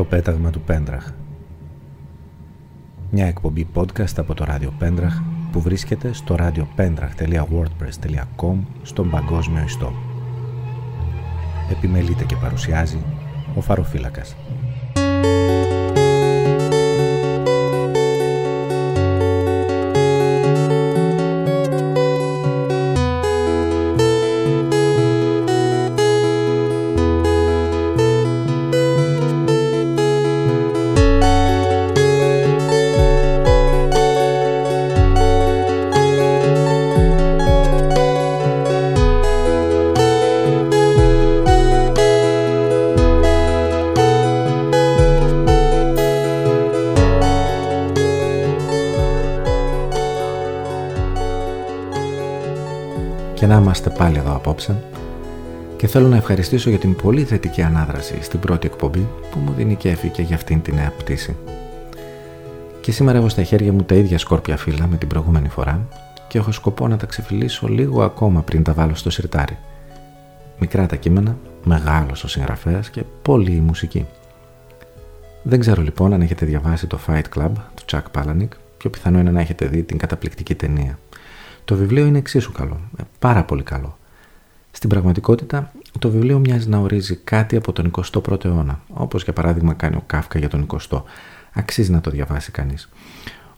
Το πέταγμα του Πέντραχ Μια εκπομπή podcast από το ράδιο Πέντραχ που βρίσκεται στο radiopendrach.wordpress.com στον παγκόσμιο ιστό. Επιμελείται και παρουσιάζει ο Φαροφύλακας. Είμαστε πάλι εδώ απόψε και θέλω να ευχαριστήσω για την πολύ θετική ανάδραση στην πρώτη εκπομπή που μου δίνει κέφι και για αυτήν την νέα πτήση. Και σήμερα έχω στα χέρια μου τα ίδια σκόρπια φύλλα με την προηγούμενη φορά και έχω σκοπό να τα ξεφυλίσω λίγο ακόμα πριν τα βάλω στο σιρτάρι. Μικρά τα κείμενα, μεγάλος ο συγγραφέας και πολύ η μουσική. Δεν ξέρω λοιπόν αν έχετε διαβάσει το Fight Club του Chuck Palahniuk, πιο πιθανό είναι να έχετε δει την καταπληκτική ταινία. Το βιβλίο είναι εξίσου καλό, ε, πάρα πολύ καλό. Στην πραγματικότητα, το βιβλίο μοιάζει να ορίζει κάτι από τον 21ο αιώνα, όπως για παράδειγμα κάνει ο Κάφκα για τον 20ο. Αξίζει να το διαβάσει κανείς.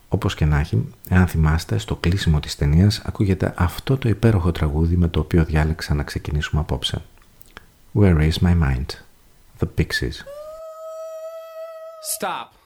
Όπως και να έχει, εάν θυμάστε, στο κλείσιμο της ταινίας ακούγεται αυτό το υπέροχο τραγούδι με το οποίο διάλεξα να ξεκινήσουμε απόψε. Where is my mind? The Pixies. Stop.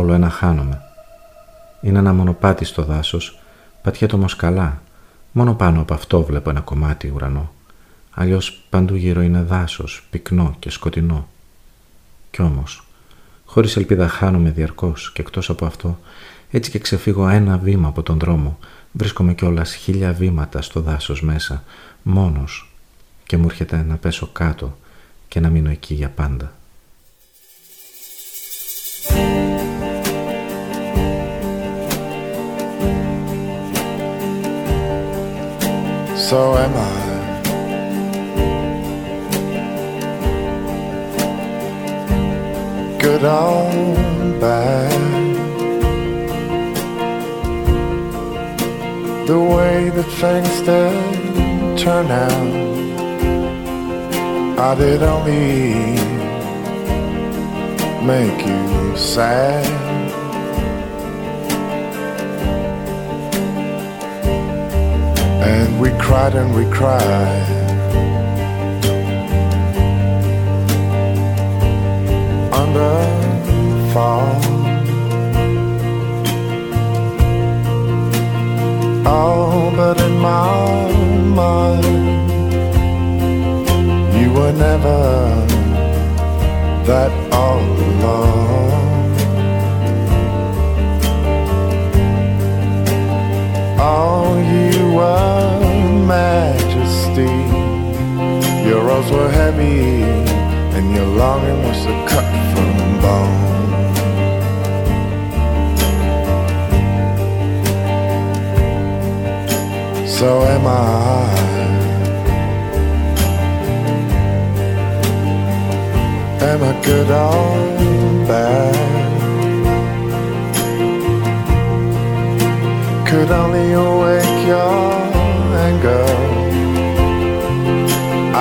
Όλο ένα χάνομαι. Είναι ένα μονοπάτι στο δάσος, πατιέται όμως καλά. Μόνο πάνω από αυτό βλέπω ένα κομμάτι ουρανό. Αλλιώς παντού γύρω είναι δάσος, πυκνό και σκοτεινό. Κι όμως, χωρίς ελπίδα χάνομαι διαρκώς και εκτός από αυτό, έτσι και ξεφύγω ένα βήμα από τον δρόμο, βρίσκομαι κιόλας χίλια βήματα στο δάσος μέσα, μόνος και μου έρχεται να πέσω κάτω και να μείνω εκεί για πάντα. So am I. Good or bad. The way that things did turn out, I did only make you sad. And we cried and we cried. Under fall. Oh, but in my mind, you were never that all alone. Majesty. Your rose were heavy, and your longing was a cut from bone. So am I. Am I good or bad? Could only awake your anger.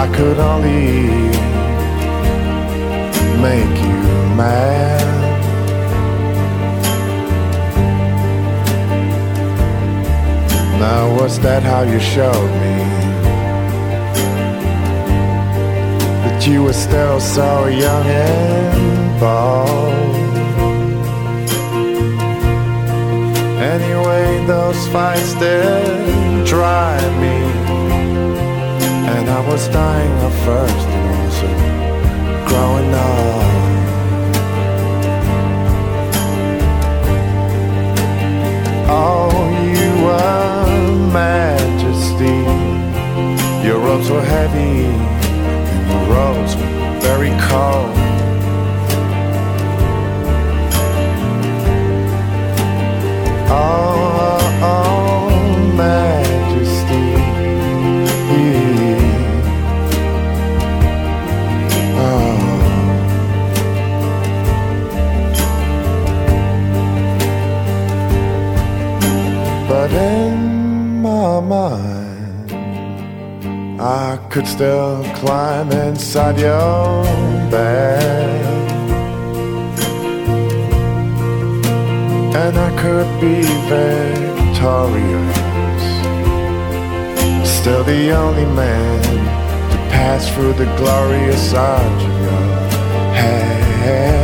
I could only make you mad. Now, was that how you showed me that you were still so young and bold? Those fights did drive me. And I was dying of first also growing up. Oh, you were majesty. Your robes were heavy, and your robes were very cold. Oh, mind, I could still climb inside your bed. and I could be victorious. Still the only man to pass through the glorious arch of your head.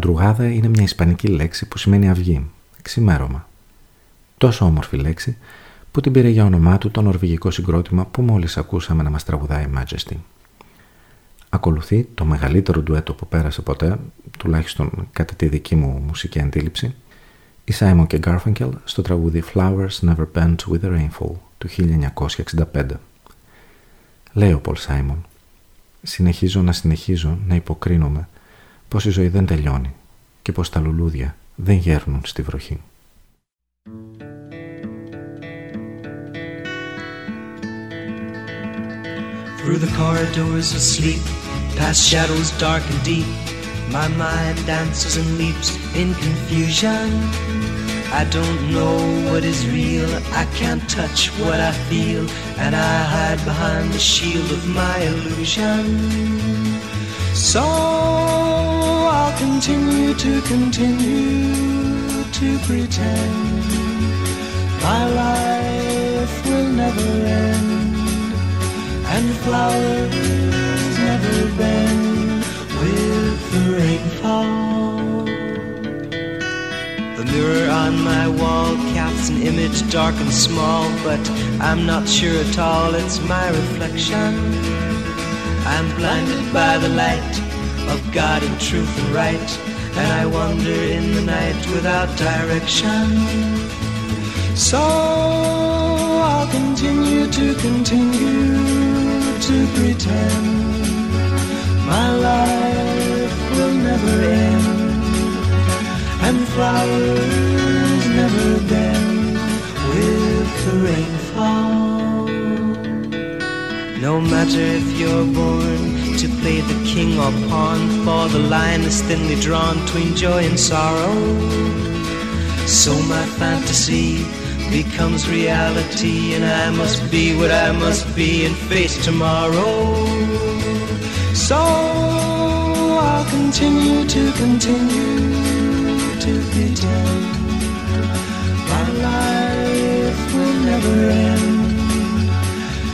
Μαντρουγάδα είναι μια ισπανική λέξη που σημαίνει αυγή, ξημέρωμα. Τόσο όμορφη λέξη που την πήρε για όνομά του το νορβηγικό συγκρότημα που μόλις ακούσαμε να μας τραγουδάει Majesty. Ακολουθεί το μεγαλύτερο ντουέτο που πέρασε ποτέ, τουλάχιστον κατά τη δική μου μουσική αντίληψη, η Simon και Garfunkel στο τραγούδι Flowers Never Bend with the Rainfall του 1965. Λέει ο Πολ Σάιμον «Συνεχίζω να συνεχίζω να υποκρίνομαι πως η ζωή δεν τελειώνει και πως τα λουλούδια δεν γέρνουν στη βροχή». Through the corridors of sleep, past shadows dark and deep, my mind dances and leaps in confusion. I don't know what is real, I can't touch what I feel, and I hide behind the shield of my illusion. So I'll continue to continue to pretend my life will never end and flowers never bend with the rainfall. The mirror on my wall casts an image dark and small, but I'm not sure at all it's my reflection. I'm blinded by the light of God and truth and right, and I wander in the night without direction. So I'll continue to continue to pretend my life will never end and flowers never bend with the rainfall. No matter if you're born to play the king or pawn, for the line is thinly drawn between joy and sorrow. So my fantasy becomes reality and I must be what I must be and face tomorrow. So I'll continue to continue to pretend my life will never end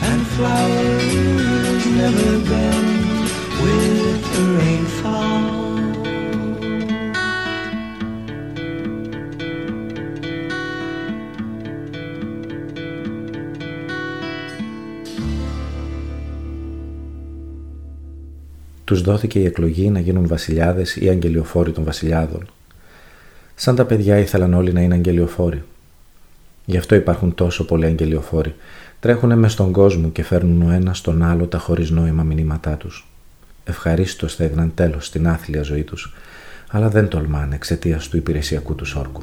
and flowers never bend. Τους δόθηκε η εκλογή να γίνουν βασιλιάδες ή αγγελιοφόροι των βασιλιάδων. Σαν τα παιδιά ήθελαν όλοι να είναι αγγελιοφόροι. Γι' αυτό υπάρχουν τόσο πολλοί αγγελιοφόροι. Τρέχουν μες στον κόσμο και φέρνουν ο ένας στον άλλο τα χωρίς νόημα μηνύματά τους. Ευχαρίστως θα έδιναν τέλος στην άθλια ζωή τους, αλλά δεν τολμάνε εξαιτίας του υπηρεσιακού τους όρκου.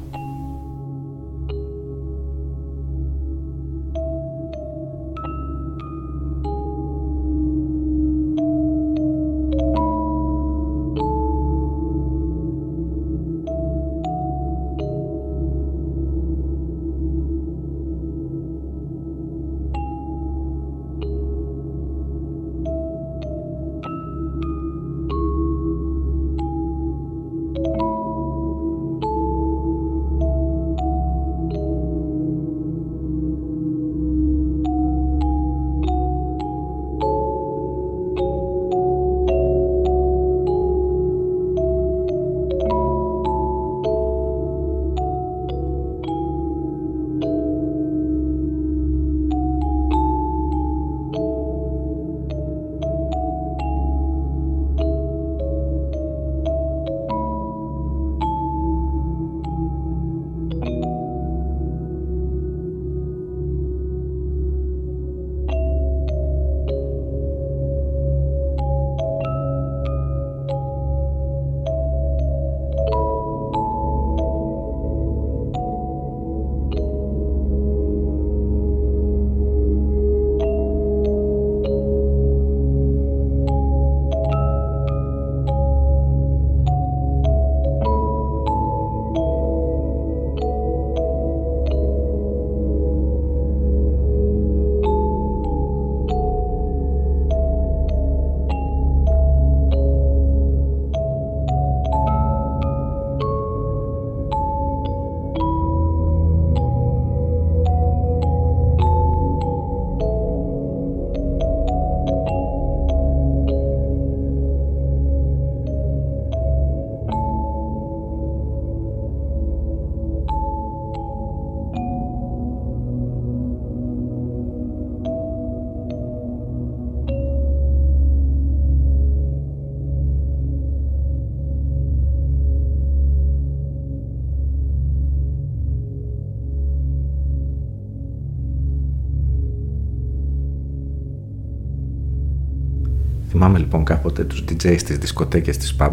Θυμάμαι λοιπόν κάποτε τους DJ στις δισκοτέκες της pub,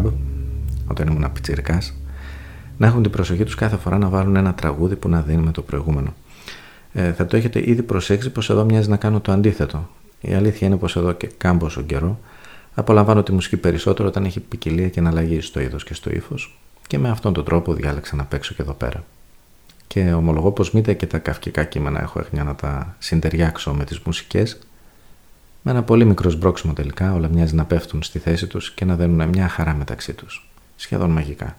όταν ήμουν πιτσιρικάς, να έχουν την προσοχή τους κάθε φορά να βάλουν ένα τραγούδι που να δίνει με το προηγούμενο. Ε, θα το έχετε ήδη προσέξει πως εδώ μοιάζει να κάνω το αντίθετο. Η αλήθεια είναι πως εδώ και κάμποσο καιρό απολαμβάνω τη μουσική περισσότερο όταν έχει ποικιλία και αναλλαγή στο είδος και στο ύφος και με αυτόν τον τρόπο διάλεξα να παίξω και εδώ πέρα. Και ομολογώ πως μήτε και τα καυκικά κείμενα έχω έχνια να τα συντεριάξω με τις μουσικές με ένα πολύ μικρό σμπρόξιμο τελικά όλα μοιάζει να πέφτουν στη θέση τους και να δένουν μια χαρά μεταξύ τους. Σχεδόν μαγικά.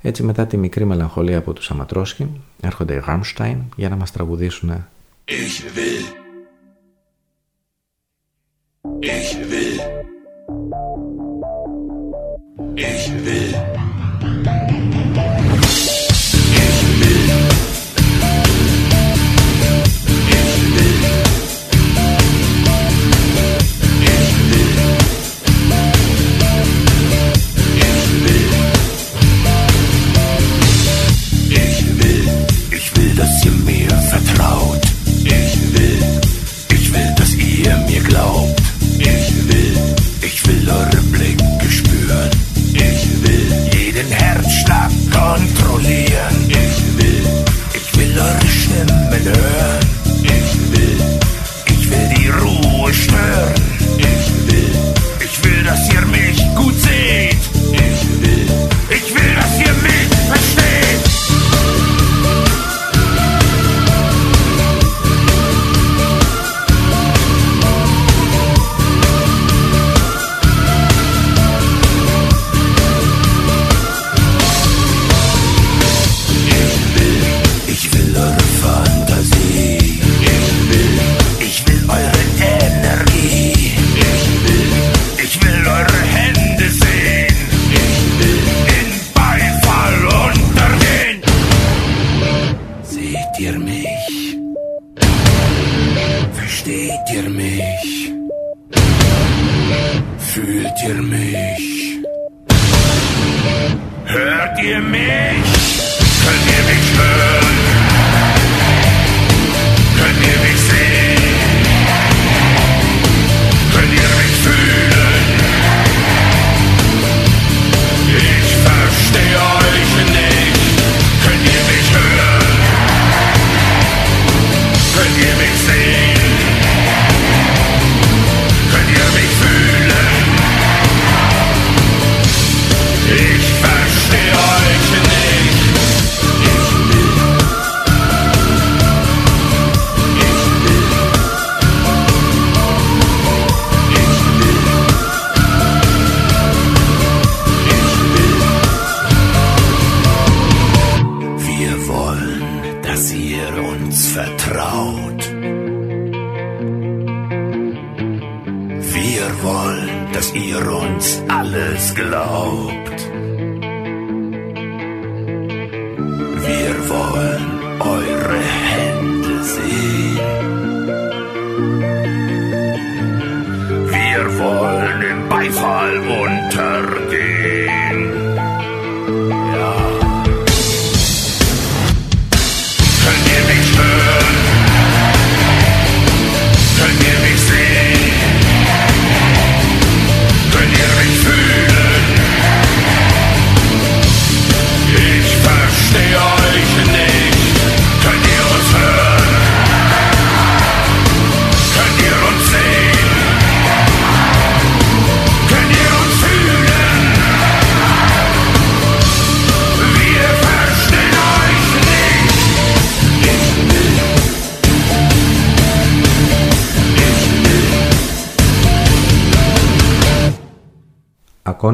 Έτσι μετά τη μικρή μελαγχολία από τους Αματρόσχη έρχονται οι Rammstein για να μας τραγουδήσουν Ich will. Ich will. Ich will.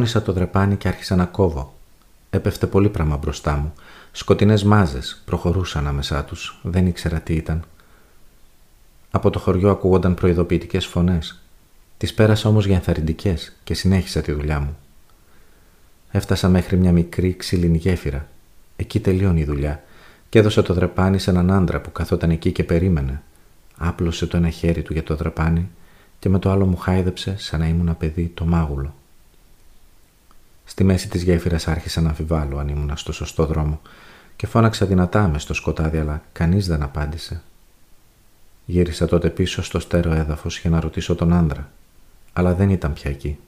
Κόνησα το δρεπάνι και άρχισα να κόβω. Έπεφτε πολύ πράγμα μπροστά μου. Σκοτεινές μάζες προχωρούσαν ανάμεσά τους. Δεν ήξερα τι ήταν. Από το χωριό ακούγονταν προειδοποιητικές φωνές. Τις πέρασα όμως για ενθαρρυντικές και συνέχισα τη δουλειά μου. Έφτασα μέχρι μια μικρή ξύλινη γέφυρα. Εκεί τελείωνε η δουλειά και έδωσε το δρεπάνι σε έναν άντρα που καθόταν εκεί και περίμενε. Άπλωσε το ένα χέρι του για το δρεπάνι και με το άλλο μου χάιδεψε σαν να ήμουν παιδί το μάγουλο. Στη μέση της γέφυρας άρχισα να αμφιβάλλω αν ήμουν στο σωστό δρόμο και φώναξα δυνατά μες στο σκοτάδι αλλά κανείς δεν απάντησε. Γύρισα τότε πίσω στο στέρο έδαφος για να ρωτήσω τον άντρα αλλά δεν ήταν πια εκεί.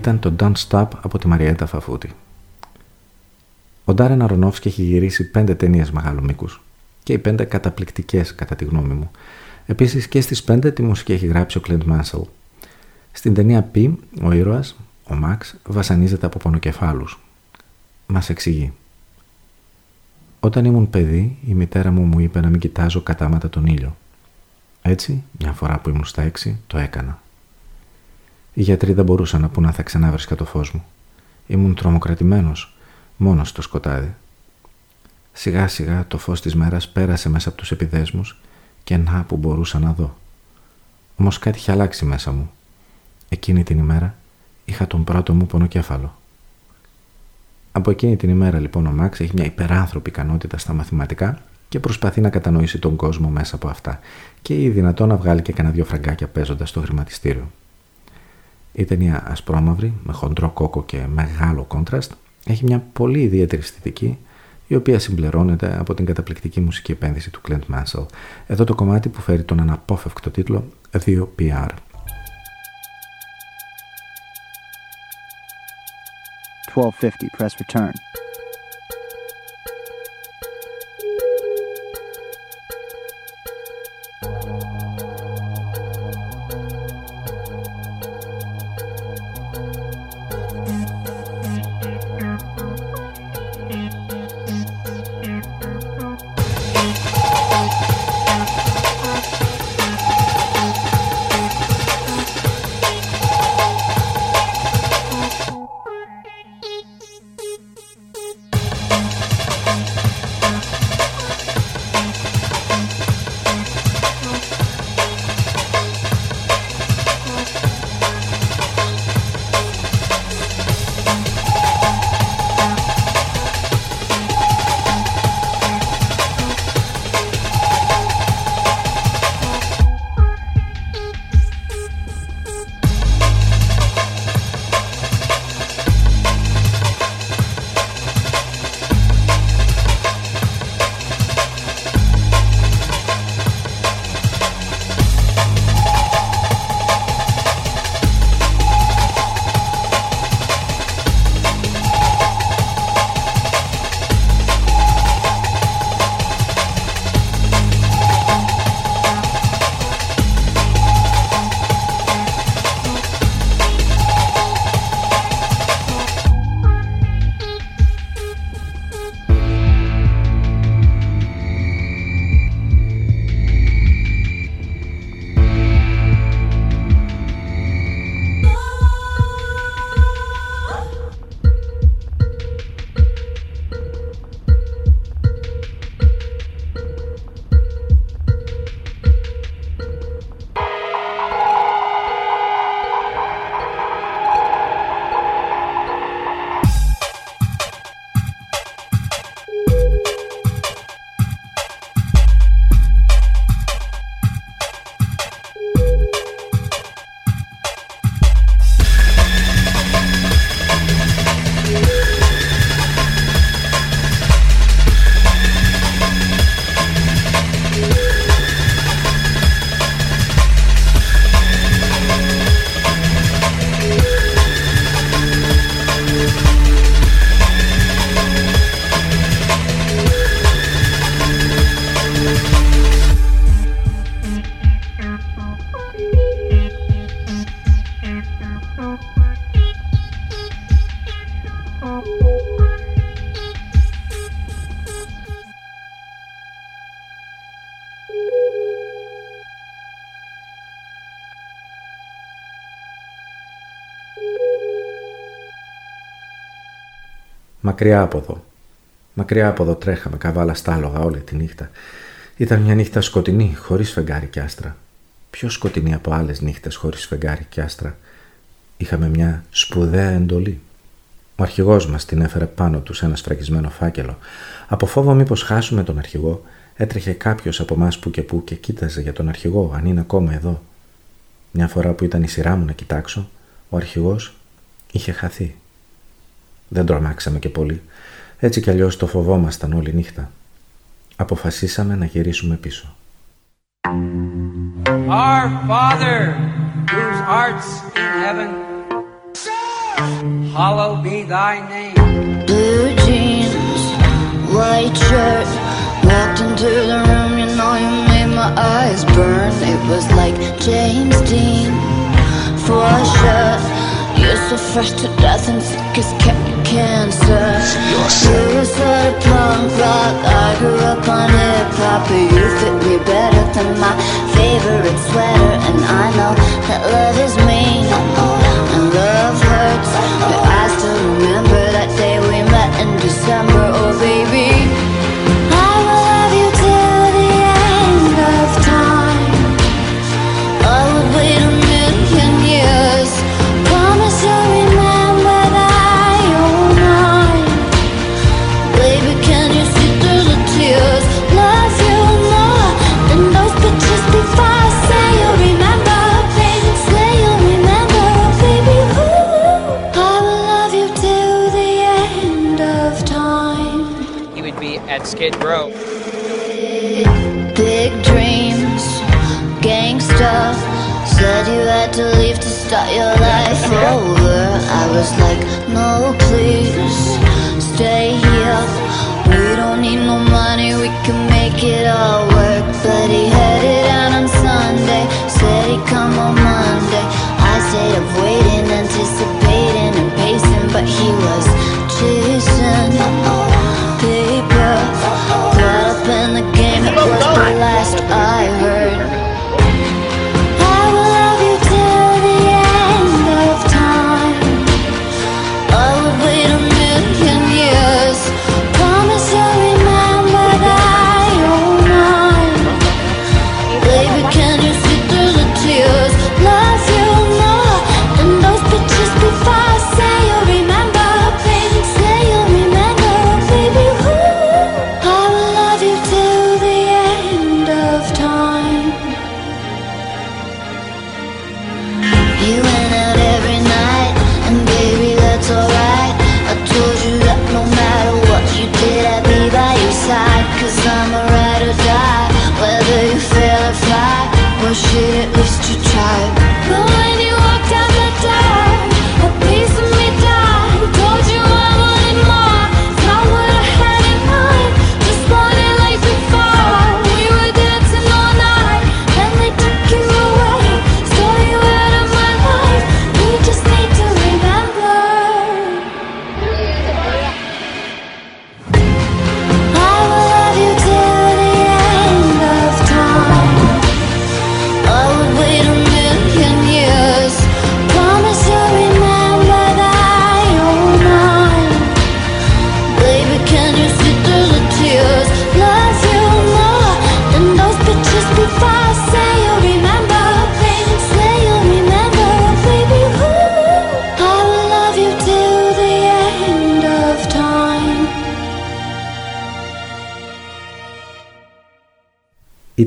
Ήταν το Don't Stop από τη Μαριέτα Φαφούτη. Ο Ντάρεν Αρονόφσκι έχει γυρίσει πέντε ταινίες μεγάλου μήκου και οι πέντε καταπληκτικές κατά τη γνώμη μου. Επίσης και στις πέντε τη μουσική έχει γράψει ο Κλέντ Μάνσελ. Στην ταινία P, ο ήρωας, ο Μαξ, βασανίζεται από πονοκεφάλους. Μας εξηγεί. Όταν ήμουν παιδί, η μητέρα μου μου είπε να μην κοιτάζω κατάματα τον ήλιο. Έτσι, μια φορά που ήμουν στα έξι, το έκανα. Οι γιατροί δεν μπορούσαν να πούν αν θα ξανάβρισκα το φως μου. Ήμουν τρομοκρατημένος, μόνος στο σκοτάδι. Σιγά σιγά το φως της μέρας πέρασε μέσα από τους επιδέσμους και να που μπορούσα να δω. Όμως κάτι είχε αλλάξει μέσα μου. Εκείνη την ημέρα είχα τον πρώτο μου πονοκέφαλο. Από εκείνη την ημέρα λοιπόν ο Μάξ έχει μια υπεράνθρωπη ικανότητα στα μαθηματικά και προσπαθεί να κατανοήσει τον κόσμο μέσα από αυτά και ή δυνατόν να βγάλει και κανένα δυο φραγκάκια παίζοντας στο χρηματιστήριο. Η ταινία ασπρόμαυρη, με χοντρό κόκο και μεγάλο κόντραστ, έχει μια πολύ ιδιαίτερη αισθητική, η οποία συμπληρώνεται από την καταπληκτική μουσική επένδυση του Clint Mansell. Εδώ το κομμάτι που φέρει τον αναπόφευκτο τίτλο 2PR. 1250 press return. Μακριά από εδώ. Μακριά από εδώ τρέχαμε καβάλα στάλογα όλη τη νύχτα. Ήταν μια νύχτα σκοτεινή, χωρίς φεγγάρι και άστρα. Πιο σκοτεινή από άλλες νύχτες χωρίς φεγγάρι και άστρα. Είχαμε μια σπουδαία εντολή. Ο αρχηγός μας την έφερε πάνω τους σε ένα σφραγισμένο φάκελο. Από φόβο μήπως χάσουμε τον αρχηγό, έτρεχε κάποιος από εμάς που και που και κοίταζε για τον αρχηγό, αν είναι ακόμα εδώ. Μια φορά που ήταν η σειρά μου να κοιτάξω, ο αρχηγός είχε χαθεί. Δεν τρομάξαμε και πολύ. Έτσι κι αλλιώς το φοβόμασταν όλη νύχτα. Αποφασίσαμε να γυρίσουμε πίσω. Our Father, whose arts in heaven, hallowed be thy name. Blue jeans, white shirt, walked into the room, you know you made my eyes burn. It was like James Dean, for sure. You're so fresh to death and sick as cancer. You were sort of punk rock. I grew up on hip hop, but you fit me better than my favorite sweater. And I know that love is mean and love hurts, but I still remember that day we met in December. Oh,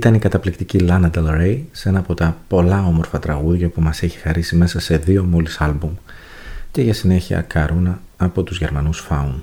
Ήταν η καταπληκτική Lana Del Rey σε ένα από τα πολλά όμορφα τραγούδια που μας έχει χαρίσει μέσα σε δύο μόλις άλμπουμ και για συνέχεια Καρούνα από τους Γερμανούς Faun.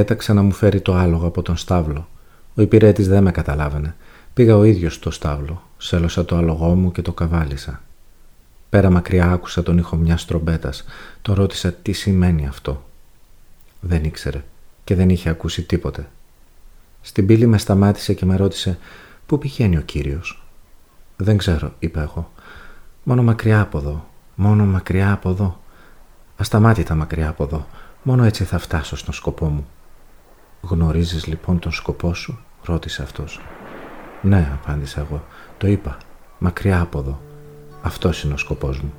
Διέταξα να μου φέρει το άλογο από τον στάβλο. Ο υπηρέτης δεν με καταλάβαινε. Πήγα ο ίδιος στο στάβλο. Σέλωσα το άλογό μου και το καβάλισα. Πέρα μακριά άκουσα τον ήχο μιας τρομπέτας. Το ρώτησα τι σημαίνει αυτό; Δεν ήξερε και δεν είχε ακούσει τίποτε. Στην πύλη με σταμάτησε και με ρώτησε «Πού πηγαίνει ο κύριος» «Δεν ξέρω», είπα εγώ. «Μόνο μακριά από εδώ, μόνο μακριά από εδώ. Ασταμάτητα μακριά από εδώ, μόνο έτσι θα φτάσω στον σκοπό μου». «Γνωρίζεις λοιπόν τον σκοπό σου» ρώτησε αυτός. «Ναι», απάντησα εγώ. «Το είπα, μακριά από εδώ. Αυτός είναι ο σκοπός μου».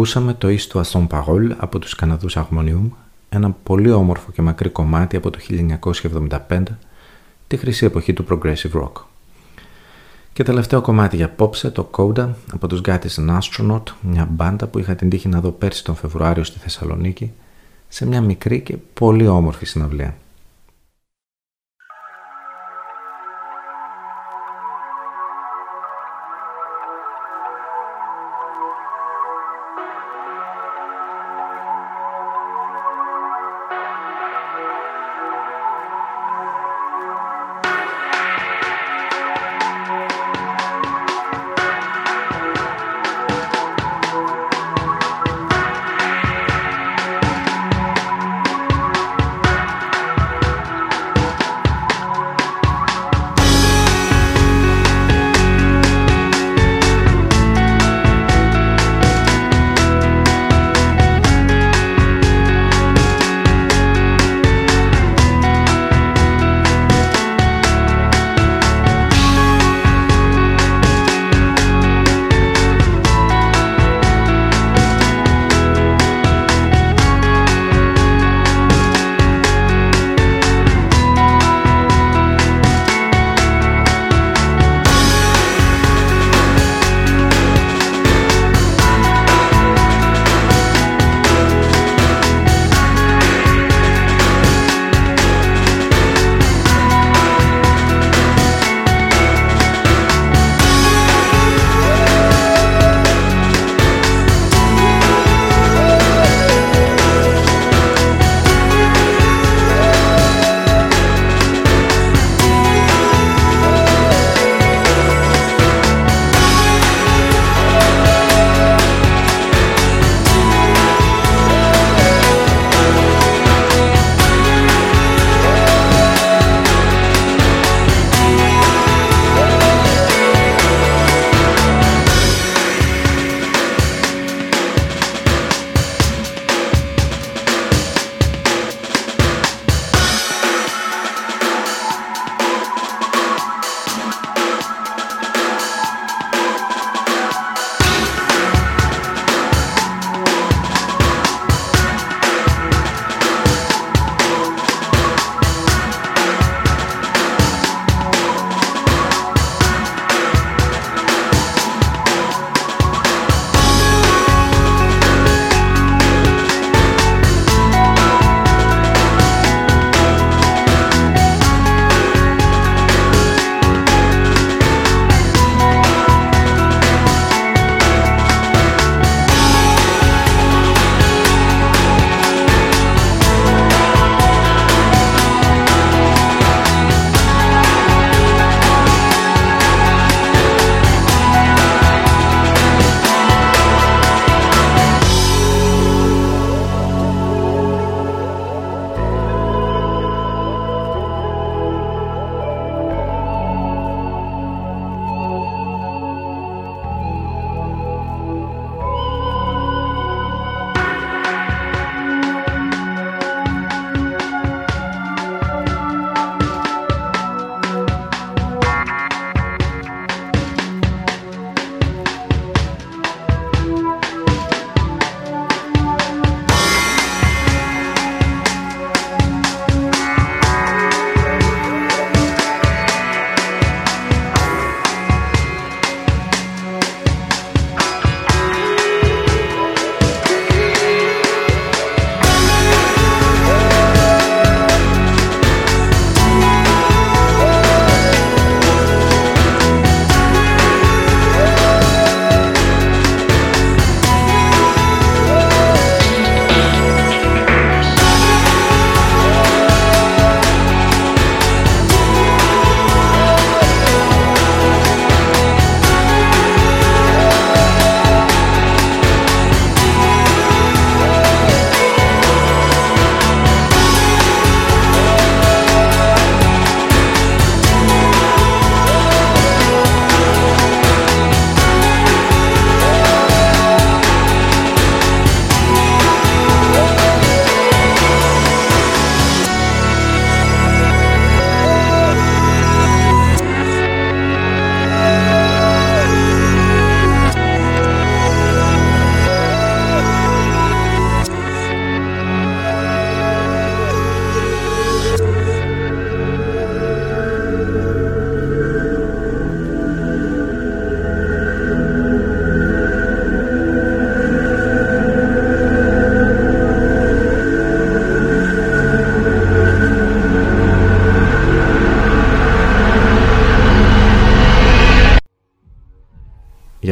Ακούσαμε το «Istro à son parole» από τους Καναδούς Harmonium, ένα πολύ όμορφο και μακρύ κομμάτι από το 1975, τη χρυσή εποχή του Progressive Rock. Και τελευταίο κομμάτι για απόψε, το Coda από τους Gattis Astronaut, μια μπάντα που είχα την τύχη να δω πέρσι τον Φεβρουάριο στη Θεσσαλονίκη, σε μια μικρή και πολύ όμορφη συναυλία.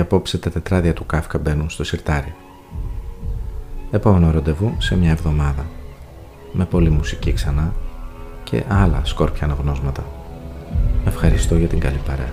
Απόψε τα τετράδια του Κάφκα μπαίνουν στο σιρτάρι. Επόμενο ραντεβού σε μια εβδομάδα. Με πολλή μουσική ξανά και άλλα σκόρπια αναγνώσματα. Ευχαριστώ για την καλή παρέα.